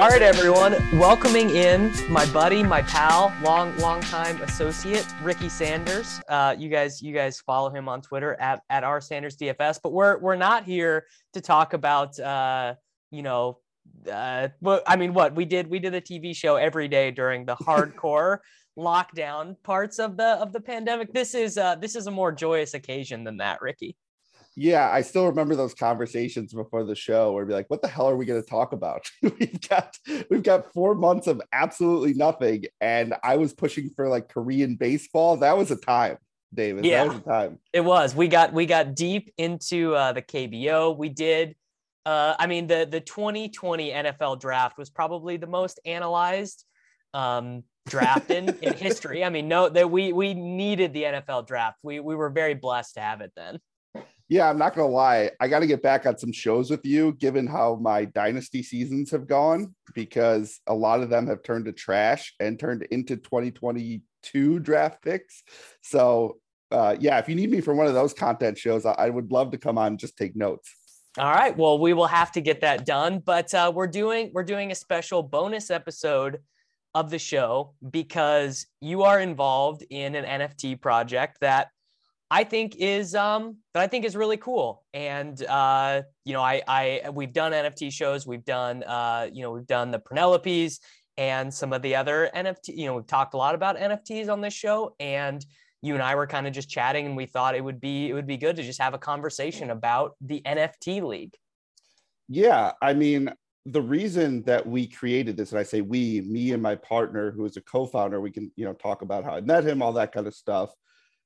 All right, everyone. Welcoming in my buddy, my pal, long, long time associate, Ricky Sanders. Uh, you guys, you guys follow him on Twitter at at r Sanders DFS. But we're we're not here to talk about, uh, you know, uh, well, I mean, what we did we did a TV show every day during the hardcore lockdown parts of the of the pandemic. This is uh, this is a more joyous occasion than that, Ricky. Yeah, I still remember those conversations before the show where we'd be like, what the hell are we going to talk about? we've got we've got four months of absolutely nothing. And I was pushing for like Korean baseball. That was a time, David. Yeah. That was a time. It was. We got we got deep into uh, the KBO. We did. Uh, I mean, the the 2020 NFL draft was probably the most analyzed um, draft in, in history. I mean, no, that we we needed the NFL draft. We we were very blessed to have it then. Yeah, I'm not gonna lie. I got to get back on some shows with you, given how my dynasty seasons have gone, because a lot of them have turned to trash and turned into 2022 draft picks. So, uh, yeah, if you need me for one of those content shows, I, I would love to come on and just take notes. All right. Well, we will have to get that done, but uh, we're doing we're doing a special bonus episode of the show because you are involved in an NFT project that I think is um that I think is really cool. And uh, you know, I I we've done NFT shows, we've done uh, you know, we've done the Penelopes and some of the other NFT, you know, we've talked a lot about NFTs on this show. And you and I were kind of just chatting and we thought it would be it would be good to just have a conversation about the NFT league. Yeah, I mean, the reason that we created this, and I say we, me and my partner, who is a co-founder, we can, you know, talk about how I met him, all that kind of stuff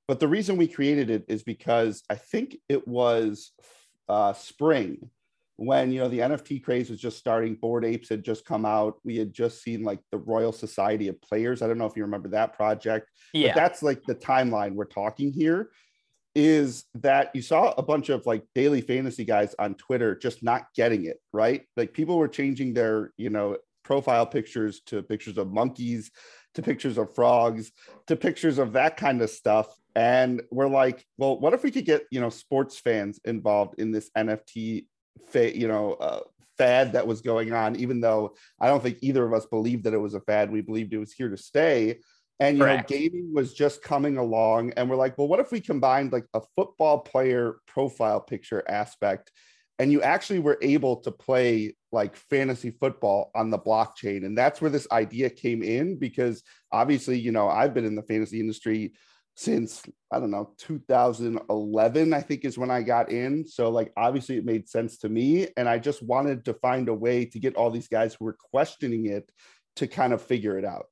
but the reason we created it is because I think it was uh, spring when you know the NFT craze was just starting. Bored Apes had just come out. We had just seen like the Royal Society of Players. I don't know if you remember that project. Yeah. But that's like the timeline we're talking here. Is that you saw a bunch of like daily fantasy guys on Twitter just not getting it right? Like people were changing their you know profile pictures to pictures of monkeys to pictures of frogs to pictures of that kind of stuff and we're like well what if we could get you know sports fans involved in this nft fa- you know uh, fad that was going on even though i don't think either of us believed that it was a fad. We believed it was here to stay. And you Correct. know gaming was just coming along. And we're like well what if we combined like a football player profile picture aspect and you actually were able to play like fantasy football on the blockchain? And that's where this idea came in because obviously you know i've been in the fantasy industry since I don't know 2011 I think is when I got in so like obviously it made sense to me and I just wanted to find a way to get all these guys who were questioning it to kind of figure it out.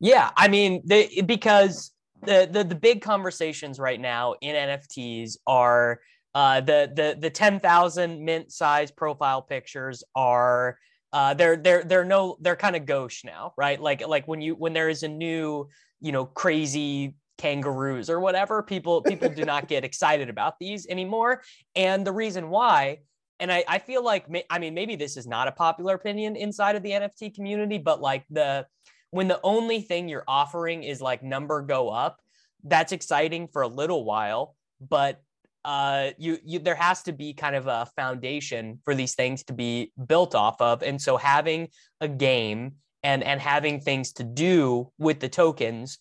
Yeah, I mean, they, because the, the the big conversations right now in NFTs are uh, the the the ten thousand mint size profile pictures are uh, they're they're they're no they're kind of gauche now, right? Like like when you when there is a new you know crazy kangaroos or whatever, people people do not get excited about these anymore, and the reason why. And I, I feel like I mean maybe this is not a popular opinion inside of the NFT community, but like the when the only thing you're offering is like number go up, that's exciting for a little while, but uh, you, you there has to be kind of a foundation for these things to be built off of, and so having a game and and having things to do with the tokens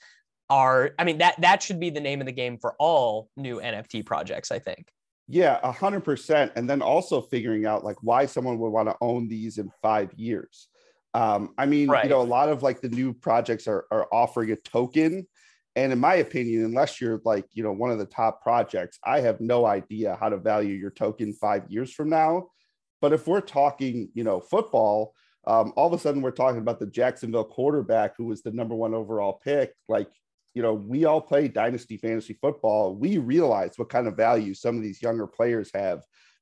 are, I mean that that should be the name of the game for all new NFT projects. I think. Yeah, a hundred percent. And then also figuring out like why someone would want to own these in five years. Um, I mean, Right. you know, a lot of like the new projects are, are offering a token. And in my opinion, unless you're like, you know, one of the top projects, I have no idea how to value your token five years from now. But if we're talking, you know, football, um, all of a sudden we're talking about the Jacksonville quarterback who was the number one overall pick. Like, you know, we all play dynasty fantasy football. We realize what kind of value some of these younger players have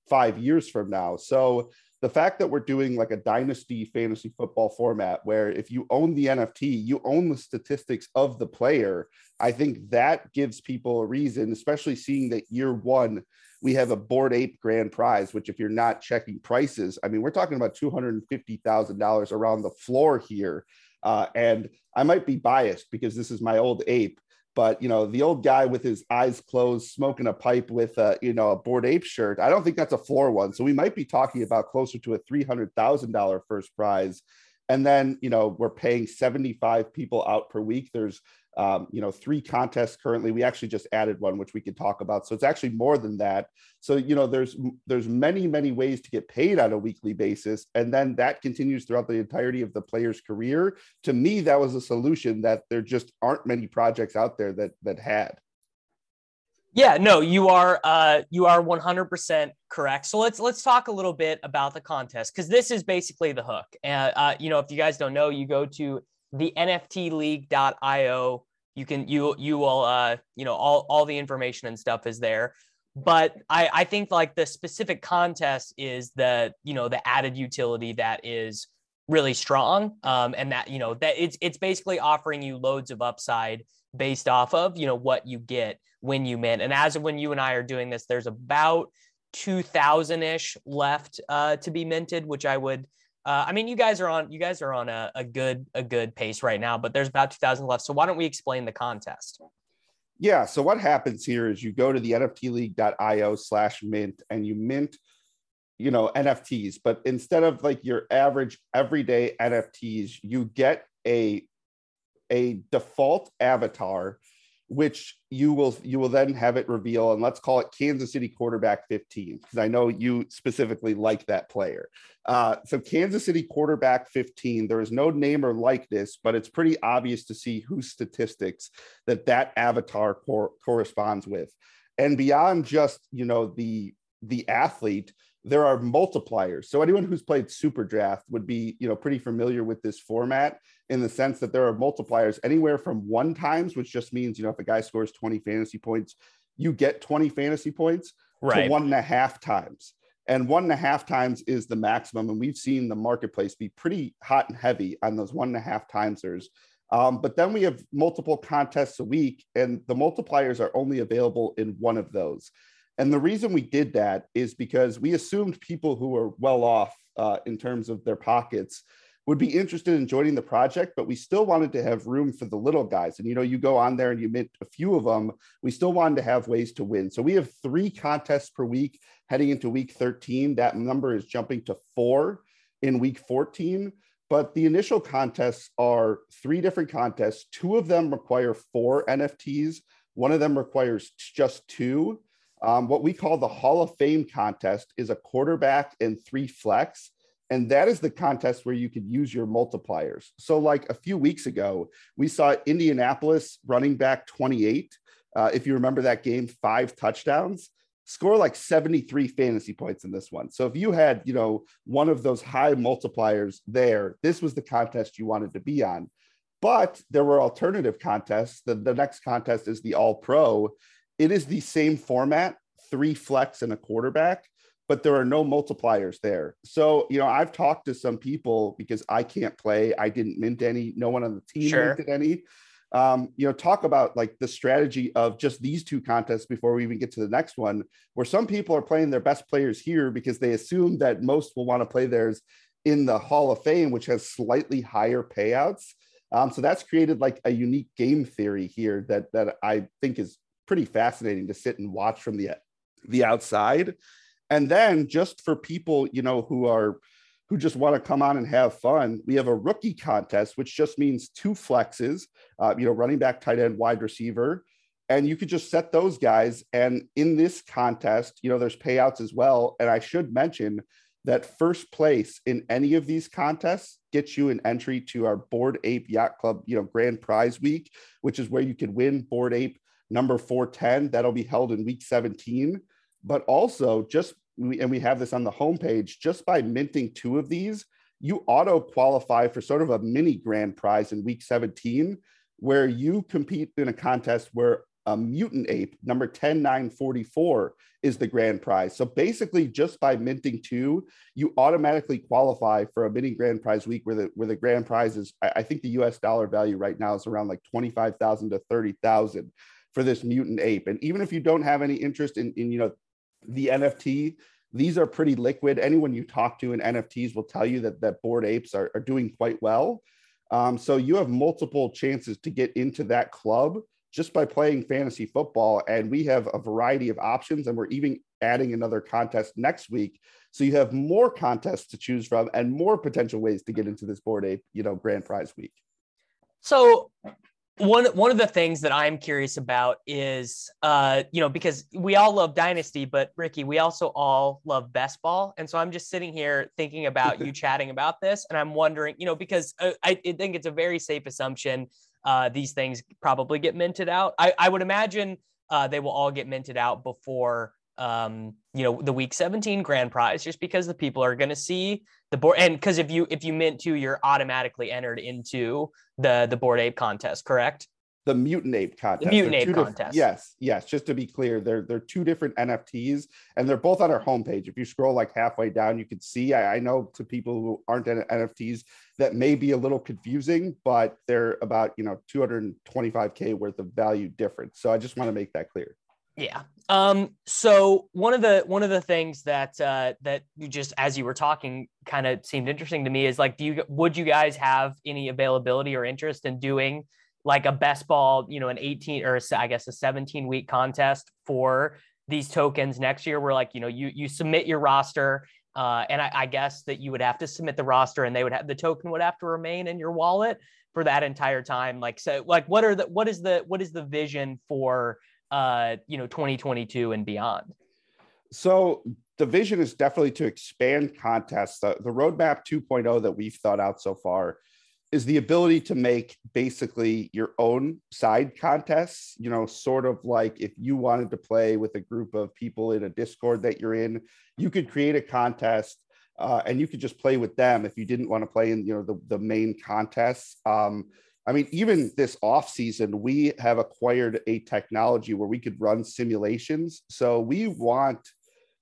five years from now. So the fact that we're doing like a dynasty fantasy football format where if you own the NFT, you own the statistics of the player. I think that gives people a reason, especially seeing that year one, we have a Bored ape grand prize, which if you're not checking prices, I mean, we're talking about $250,000 around the floor here. Uh, and I might be biased because this is my old ape, but you know, the old guy with his eyes closed, smoking a pipe with a you know a bored ape shirt. I don't think that's a floor one. So we might be talking about closer to a three hundred thousand dollar first prize. And then, you know, we're paying 75 people out per week. There's um, you know, three contests currently. We actually just added one, which we could talk about. So it's actually more than that. So you know, there's there's many many ways to get paid on a weekly basis, and then that continues throughout the entirety of the player's career. To me, that was a solution that there just aren't many projects out there that that had. Yeah, no, you are uh, you are 100% correct. So let's let's talk a little bit about the contest because this is basically the hook. And uh, you know, if you guys don't know, you go to the nftleague.io you can you you will uh you know all all the information and stuff is there but i i think like the specific contest is the you know the added utility that is really strong um and that you know that it's it's basically offering you loads of upside based off of you know what you get when you mint and as of when you and i are doing this there's about 2000 ish left uh to be minted which i would uh, I mean, you guys are on you guys are on a, a good a good pace right now, but there's about 2,000 left. So why don't we explain the contest? Yeah. So what happens here is you go to the NFTleague.io slash mint and you mint, you know, NFTs, but instead of like your average everyday NFTs, you get a a default avatar which you will you will then have it reveal and let's call it kansas city quarterback 15 because i know you specifically like that player. Uh, so kansas city quarterback 15 there is no name or likeness but it's pretty obvious to see whose statistics that that avatar cor- corresponds with. And beyond just you know the the athlete there are multipliers. So anyone who's played SuperDraft would be, you know, pretty familiar with this format in the sense that there are multipliers anywhere from one times, which just means, you know, if a guy scores 20 fantasy points, you get 20 fantasy points right. to one and a half times. And one and a half times is the maximum. And we've seen the marketplace be pretty hot and heavy on those one and a half timesers. Um, but then we have multiple contests a week, and the multipliers are only available in one of those. And the reason we did that is because we assumed people who are well off uh, in terms of their pockets would be interested in joining the project, but we still wanted to have room for the little guys. And you know, you go on there and you meet a few of them. We still wanted to have ways to win. So we have three contests per week heading into week 13. That number is jumping to four in week 14. But the initial contests are three different contests. Two of them require four NFTs. One of them requires just two. Um, what we call the Hall of Fame contest is a quarterback and three flex. And that is the contest where you could use your multipliers. So, like a few weeks ago, we saw Indianapolis running back 28. Uh, if you remember that game, five touchdowns, score like 73 fantasy points in this one. So, if you had, you know, one of those high multipliers there, this was the contest you wanted to be on. But there were alternative contests. The, the next contest is the All Pro, it is the same format, three flex and a quarterback, but there are no multipliers there. So, you know, I've talked to some people because I can't play. I didn't mint any. No one on the team sure. minted any. Um, you know, talk about like the strategy of just these two contests before we even get to the next one, where some people are playing their best players here because they assume that most will want to play theirs in the Hall of Fame, which has slightly higher payouts. Um, so that's created like a unique game theory here that that I think is pretty fascinating to sit and watch from the the outside. And then just for people you know who are who just want to come on and have fun we have a rookie contest which just means two flexes uh, you know running back tight end wide receiver. And you could just set those guys. And in this contest you know there's payouts as well. And i should mention that first place in any of these contests gets you an entry to our Bored ape yacht club you know grand prize week which is where you can win Bored ape number 410. That'll be held in week 17. But also, just and we have this on the homepage, just by minting two of these, you auto qualify for sort of a mini grand prize in week 17, where you compete in a contest where a mutant ape number 10944 is the grand prize. So basically, just by minting two, you automatically qualify for a mini grand prize week where the where the grand prize is. I, I think the U.S. dollar value right now is around like twenty five thousand to thirty thousand for this mutant ape. And even if you don't have any interest in, in you know the NFT, these are pretty liquid. Anyone you talk to in NFTs will tell you that that bored Apes are, are doing quite well. Um, so you have multiple chances to get into that club just by playing fantasy football. And we have a variety of options, and we're even adding another contest next week. So you have more contests to choose from and more potential ways to get into this bored Ape, you know, grand prize week. So one one of the things that I'm curious about is, uh, you know, because we all love Dynasty, but Ricky, we also all love best ball, and so I'm just sitting here thinking about you chatting about this, and I'm wondering, you know, because I, I think it's a very safe assumption uh, these things probably get minted out. I, I would imagine uh, they will all get minted out before um, you know the week 17 grand prize just because the people are going to see the board. And because if you if you mint two you're automatically entered into the the bored Ape contest correct? The mutant ape contest. The mutant ape contest. yes yes just to be clear they're they're two different nfts and they're both on our homepage. If you scroll like halfway down you can see i, I know to people who aren't nfts that may be a little confusing but they're about you know 225k worth of value difference. So i just want to make that clear yeah. Um, so one of the one of the things that uh, that you just as you were talking kind of seemed interesting to me is like, do you would you guys have any availability or interest in doing like a best ball, you know, an 18 or I guess a 17 week contest for these tokens next year where like, you know, you you submit your roster uh, and I, I guess that you would have to submit the roster and they would have the token would have to remain in your wallet for that entire time. Like so like what are the what is the what is the vision for uh, you know, 2022 and beyond? So the vision is definitely to expand contests. The, the roadmap 2.0 that we've thought out so far is the ability to make basically your own side contests, you know, sort of like if you wanted to play with a group of people in a Discord that you're in, you could create a contest uh, and you could just play with them if you didn't want to play in, you know, the, the main contests. Um, I mean, even this off season, we have acquired a technology where we could run simulations. So we want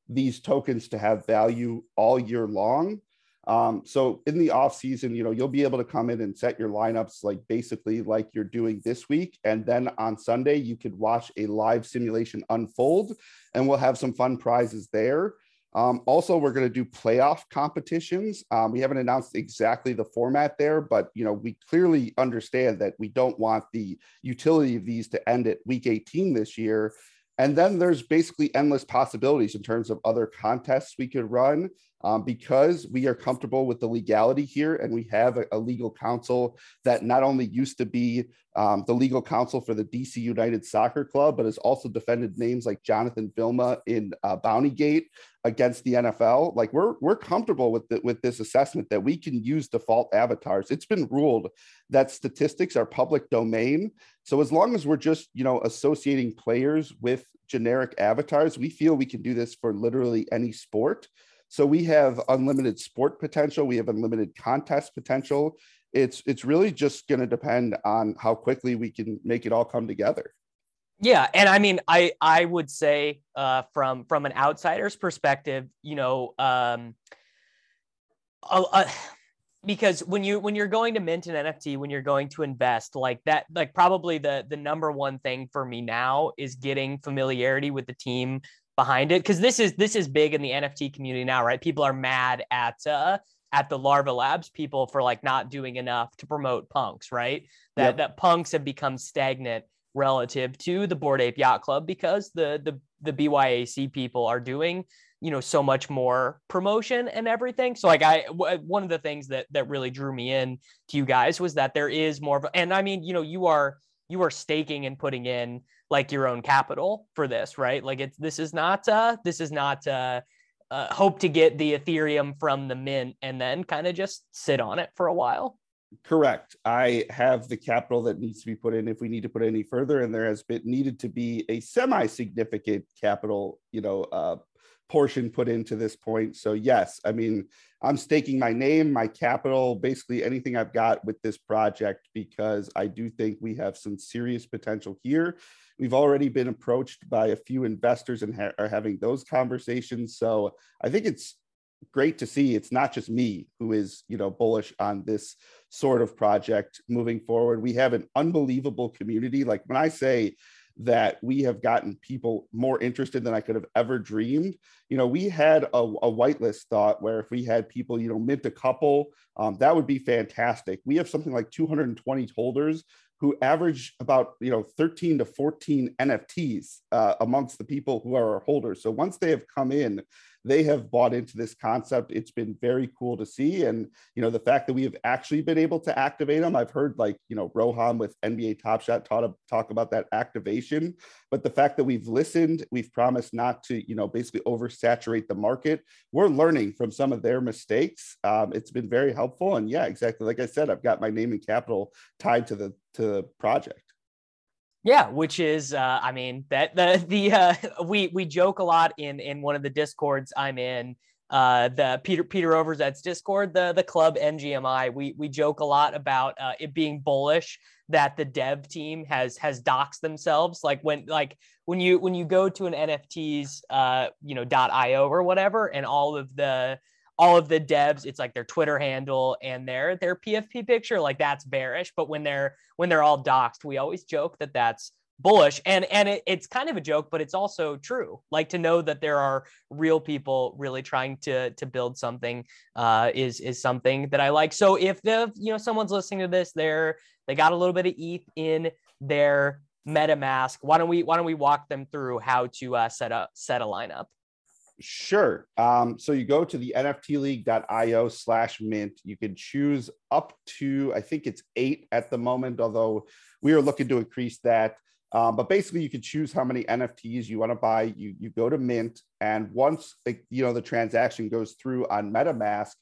these tokens to have value all year long. Um, so in the off season, you know, you'll be able to come in and set your lineups like basically like you're doing this week. And then on Sunday, you could watch a live simulation unfold and we'll have some fun prizes there. Um, also, we're going to do playoff competitions. Um, we haven't announced exactly the format there, but you know we clearly understand that we don't want the utility of these to end at week 18 this year. And then there's basically endless possibilities in terms of other contests we could run um, because we are comfortable with the legality here and we have a, a legal counsel that not only used to be um, the legal counsel for the DC United Soccer Club, but has also defended names like Jonathan Vilma in uh, Bountygate against the NFL. Like we're we're comfortable with the, with this assessment that we can use default avatars. It's been ruled that statistics are public domain. So as long as we're just you know associating players with generic avatars, we feel we can do this for literally any sport. So we have unlimited sport potential. We have unlimited contest potential. It's it's really just going to depend on how quickly we can make it all come together. Yeah, and I mean, I I would say uh, from from an outsider's perspective, you know, um, because when you when you're going to mint an NFT, when you're going to invest like that, like probably the the number one thing for me now is getting familiarity with the team behind it because this is this is big in the NFT community now, right? People are mad at uh, at the Larva Labs people for like not doing enough to promote punks, right? That yep. that punks have become stagnant relative to the bored Ape Yacht Club because the the the BYAC people are doing you know so much more promotion and everything so like i w- one of the things that that really drew me in to you guys was that there is more of a, and i mean you know you are you are staking and putting in like your own capital for this, right? Like it's this is not uh this is not uh, uh hope to get the Ethereum from the mint and then kind of just sit on it for a while. Correct. I have the capital that needs to be put in if we need to put any further, and there has been needed to be a semi-significant capital, you know, uh, portion put into this point. So yes, I mean, I'm staking my name, my capital, basically anything I've got with this project because I do think we have some serious potential here. We've already been approached by a few investors and ha- are having those conversations. So I think it's great to see it's not just me who is you know bullish on this sort of project moving forward we have an unbelievable community like when i say that we have gotten people more interested than I could have ever dreamed. You know, we had a, a whitelist thought where if we had people, you know, mint a couple, um, that would be fantastic. We have something like 220 holders who average about you know 13 to 14 NFTs uh, amongst the people who are our holders. So once they have come in, they have bought into this concept. It's been very cool to see. And, you know, the fact that we have actually been able to activate them, I've heard like, you know, Roham with NBA Top Shot taught, talk about that activation. But the fact that we've listened, we've promised not to, you know, basically oversaturate the market. We're learning from some of their mistakes. Um, it's been very helpful. And yeah, exactly. Like I said, I've got my name and capital tied to the to the project. Yeah, which is, uh, I mean, that the the uh, we we joke a lot in in one of the discords I'm in. Uh, the Peter Peter Overzet's Discord, the the club NGMI, we we joke a lot about uh, it being bullish that the dev team has has doxed themselves. Like when like when you when you go to an NFTs uh, you know .io or whatever, and all of the all of the devs it's like their twitter handle and their their pfp picture like that's bearish. But when they're when they're all doxed we always joke that that's bullish. And and it, it's kind of a joke but it's also true. Like to know that there are real people really trying to to build something uh is is something that i like. So if the you know someone's listening to this they're they got a little bit of eth in their metamask why don't we why don't we walk them through how to uh, set up set a lineup Sure. Um, so you go to the nftleague.io slash mint. You can choose up to, I think it's eight at the moment, although we are looking to increase that. Um, but basically, you can choose how many NFTs you want to buy. You, you go to mint, and once you know the transaction goes through on MetaMask,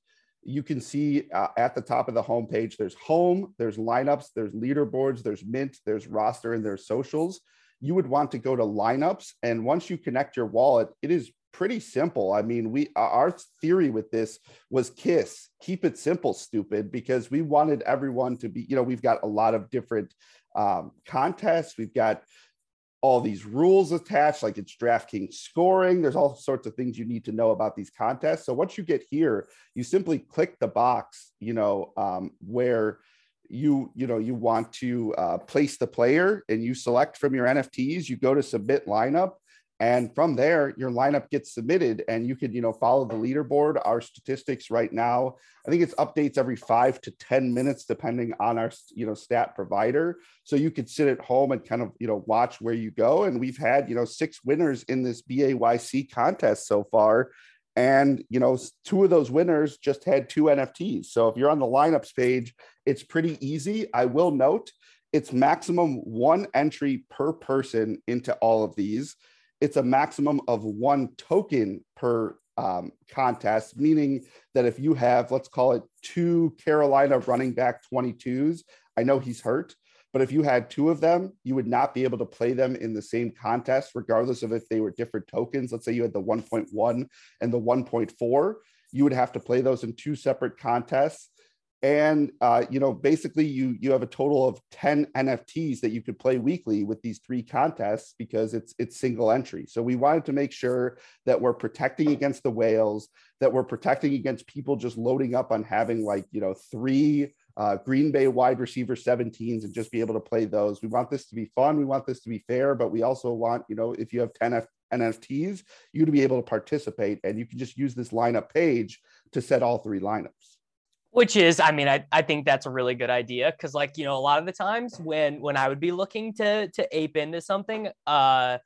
you can see uh, at the top of the homepage there's home, there's lineups, there's leaderboards, there's mint, there's roster, and there's socials. You would want to go to lineups, and once you connect your wallet, it is pretty simple. I mean, we our theory with this was kiss, keep it simple, stupid, because we wanted everyone to be, you know, we've got a lot of different um, contests. We've got all these rules attached, like it's DraftKings scoring. There's all sorts of things you need to know about these contests. So once you get here, you simply click the box, you know, um, where you you know you want to uh, place the player and you select from your nfts you go to submit lineup. And from there your lineup gets submitted and you can you know follow the leaderboard. Our statistics right now i think it's updates every five to ten minutes depending on our you know stat provider. So you could sit at home and kind of you know watch where you go. And we've had you know six winners in this bayc contest so far and you know two of those winners just had two nfts so if you're on the lineups page it's pretty easy. I will note it's maximum one entry per person into all of these. It's a maximum of one token per um, contest, meaning that if you have, let's call it two Carolina running back 22s, I know he's hurt, but if you had two of them, you would not be able to play them in the same contest, regardless of if they were different tokens. Let's say you had the 1.1 and the 1.4, you would have to play those in two separate contests and uh, you know basically you you have a total of 10 nfts that you could play weekly with these three contests because it's it's single entry so we wanted to make sure that we're protecting against the whales that we're protecting against people just loading up on having like you know three uh, green bay wide receiver 17s and just be able to play those. We want this to be fun. We want this to be fair but we also want you know if you have 10 F- nfts you to be able to participate and you can just use this lineup page to set all three lineups. Which is i mean i, I think that's a really good idea because like you know a lot of the times when when i would be looking to to ape into something uh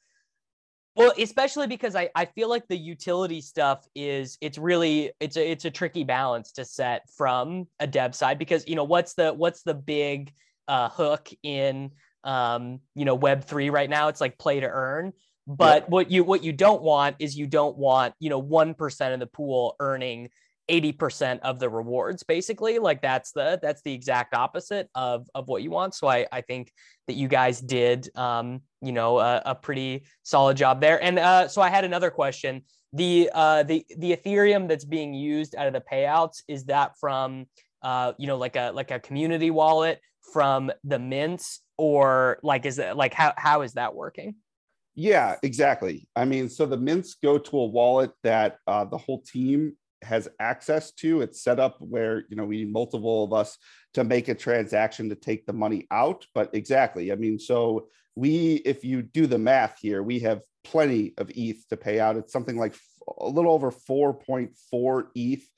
well especially because i i feel like the utility stuff is it's really it's a it's a tricky balance to set from a dev side because you know what's the what's the big uh hook in um you know web 3 right now it's like play to earn but yep. what you what you don't want is you don't want you know 1% of the pool earning 80% of the rewards basically like that's the that's the exact opposite of of what you want so i i think that you guys did um you know a, a pretty solid job there and uh so i had another question the uh, the the Ethereum that's being used out of the payouts is that from uh, you know like a like a community wallet from the mints or like is it like how how is that working? Yeah, exactly. I mean, so the mints go to a wallet that uh, the whole team has access to. It's set up where you know we need multiple of us to make a transaction to take the money out. But exactly, I mean, so we, if you do the math here, we have plenty of ETH to pay out. It's something like a little over 4.4 ETH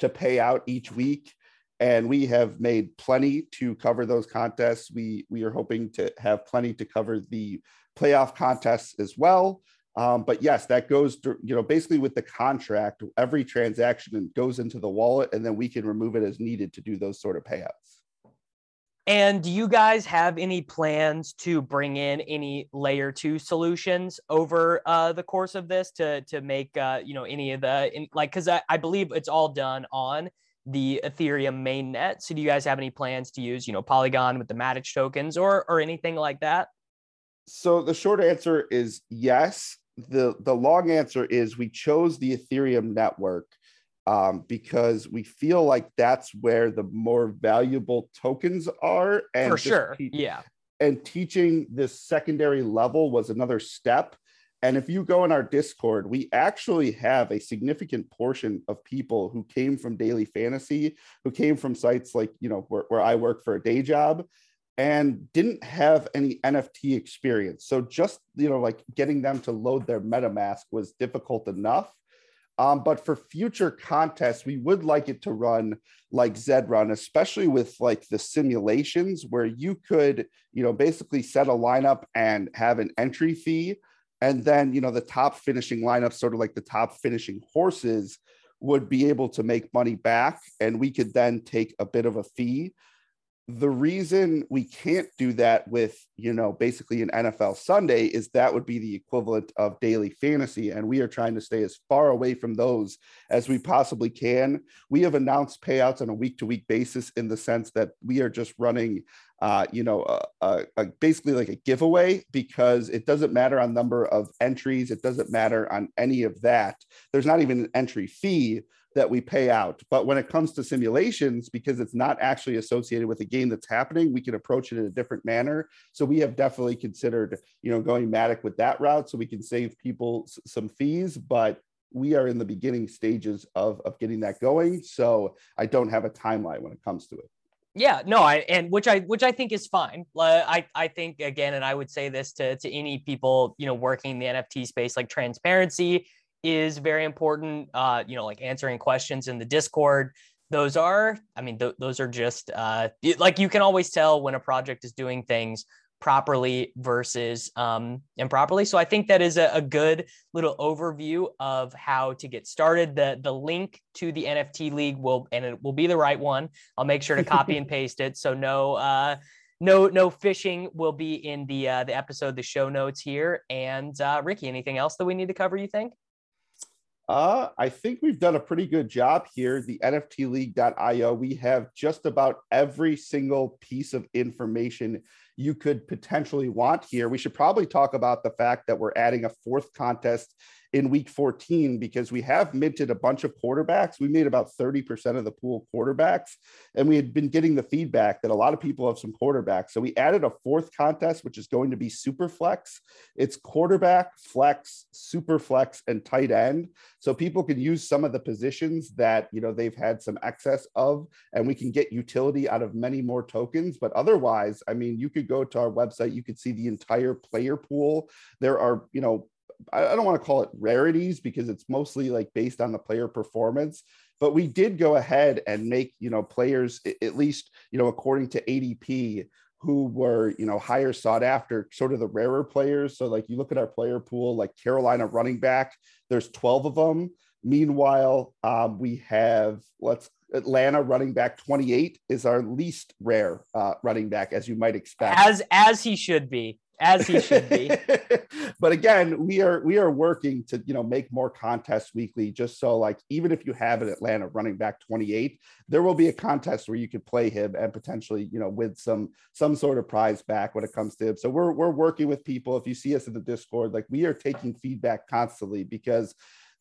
to pay out each week. And we have made plenty to cover those contests. We we are hoping to have plenty to cover the playoff contests as well. Um, but yes, that goes, to, you know, basically with the contract, every transaction goes into the wallet, and then we can remove it as needed to do those sort of payouts. And do you guys have any plans to bring in any layer two solutions over uh, the course of this to to make uh, you know any of the in, like because I, I believe it's all done on the Ethereum mainnet. So do you guys have any plans to use you know Polygon with the Matic tokens or or anything like that? So the short answer is yes the the long answer is we chose the Ethereum network um, because we feel like that's where the more valuable tokens are. And for sure, te- yeah. And teaching this secondary level was another step. And if you go in our Discord, we actually have a significant portion of people who came from daily fantasy, who came from sites like, you know, where, where I work for a day job and didn't have any NFT experience. So just, you know, like getting them to load their MetaMask was difficult enough. Um, but for future contests, we would like it to run like Zed Run, especially with like the simulations where you could, you know, basically set a lineup and have an entry fee. And then, you know, the top finishing lineup, sort of like the top finishing horses, would be able to make money back. And we could then take a bit of a fee the reason we can't do that with you know basically an NFL Sunday is that would be the equivalent of daily fantasy and we are trying to stay as far away from those as we possibly can. We have announced payouts on a week to week basis in the sense that we are just running uh, you know basically like a giveaway because it doesn't matter on number of entries it doesn't matter on any of that. There's not even an entry fee that we pay out. But when it comes to simulations, because it's not actually associated with a game that's happening, we can approach it in a different manner. So we have definitely considered, you know, going Matic with that route so we can save people some fees. But we are in the beginning stages of, of getting that going. So I don't have a timeline when it comes to it. Yeah, no, I and which I which I think is fine. I I think again, and I would say this to to any people you know working in the NFT space, like transparency is very important. Uh, you know, like answering questions in the Discord. Those are, I mean, th- those are just uh, like you can always tell when a project is doing things properly versus um, improperly. So I think that is a, a, good little overview of how to get started. The the link to the NFT league will and it will be the right one. I'll make sure to copy and paste it. So no uh, no no phishing will be in the uh, the episode, the show notes here. And uh, Ricky, anything else that we need to cover? You think? Uh, I think we've done a pretty good job here. The NFTleague.io, we have just about every single piece of information you could potentially want here. We should probably talk about the fact that we're adding a fourth contest in week 14 because we have minted a bunch of quarterbacks. We made about 30% of the pool quarterbacks, and we had been getting the feedback that a lot of people have some quarterbacks. So we added a fourth contest, which is going to be super flex. It's quarterback, flex, super flex, and tight end. So people can use some of the positions that you know they've had some excess of, and we can get utility out of many more tokens. But otherwise, I mean, you could go to our website, you could see the entire player pool. There are, you know, I don't want to call it rarities because it's mostly like based on the player performance. But we did go ahead and make, you know, players at least, you know, according to ADP, who were, you know, higher sought after, sort of the rarer players. So like you look at our player pool, like Carolina running back, there's 12 of them. Meanwhile, um, we have let's Atlanta running back 28 is our least rare uh, running back, as you might expect. As as he should be as he should be. but again, we are we are working to you know make more contests weekly, just so like even if you have an Atlanta running back 28, there will be a contest where you could play him and potentially you know with some some sort of prize back when it comes to him. So we're we're working with people. If you see us in the Discord, like we are taking feedback constantly because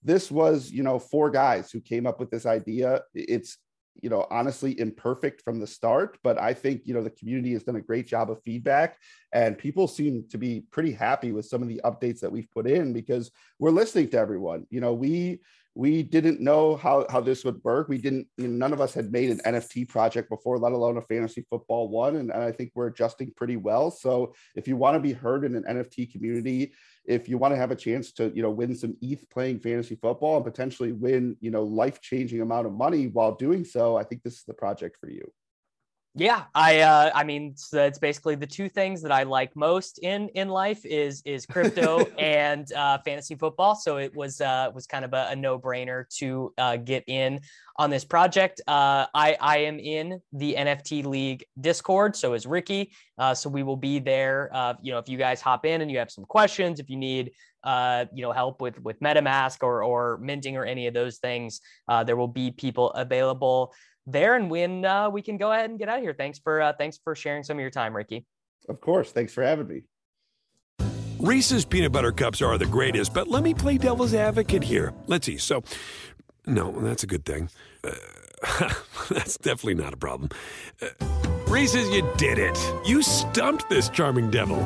this was, you know, four guys who came up with this idea. It's you know, honestly imperfect from the start, but I think, you know, the community has done a great job of feedback and people seem to be pretty happy with some of the updates that we've put in because we're listening to everyone. You know, we we didn't know how how this would work. We didn't, you know, none of us had made an NFT project before, let alone a fantasy football one. And, and I think we're adjusting pretty well. So if you want to be heard in an NFT community, if you want to have a chance to, you know, win some ETH playing fantasy football and potentially win, you know, life-changing amount of money while doing so, I think this is the project for you. Yeah, I uh, I mean it's, it's, basically the two things that I like most in in life is is crypto and uh, fantasy football. So it was uh, was kind of a, a no brainer to uh, get in on this project. Uh, I I am in the NFT League Discord. So is Ricky. Uh, so we will be there. Uh, you know, if you guys hop in and you have some questions, if you need uh, you know help with with MetaMask or or minting or any of those things, uh, there will be people available there and when uh, we can go ahead and get out of here. Thanks for uh, thanks for sharing some of your time, Ricky. Of course. Thanks for having me. Reese's peanut butter cups are the greatest, but let me play devil's advocate here. Let's see. So, no, that's a good thing. Uh, that's definitely not a problem. Uh, Reese's, you did it. You stumped this charming devil.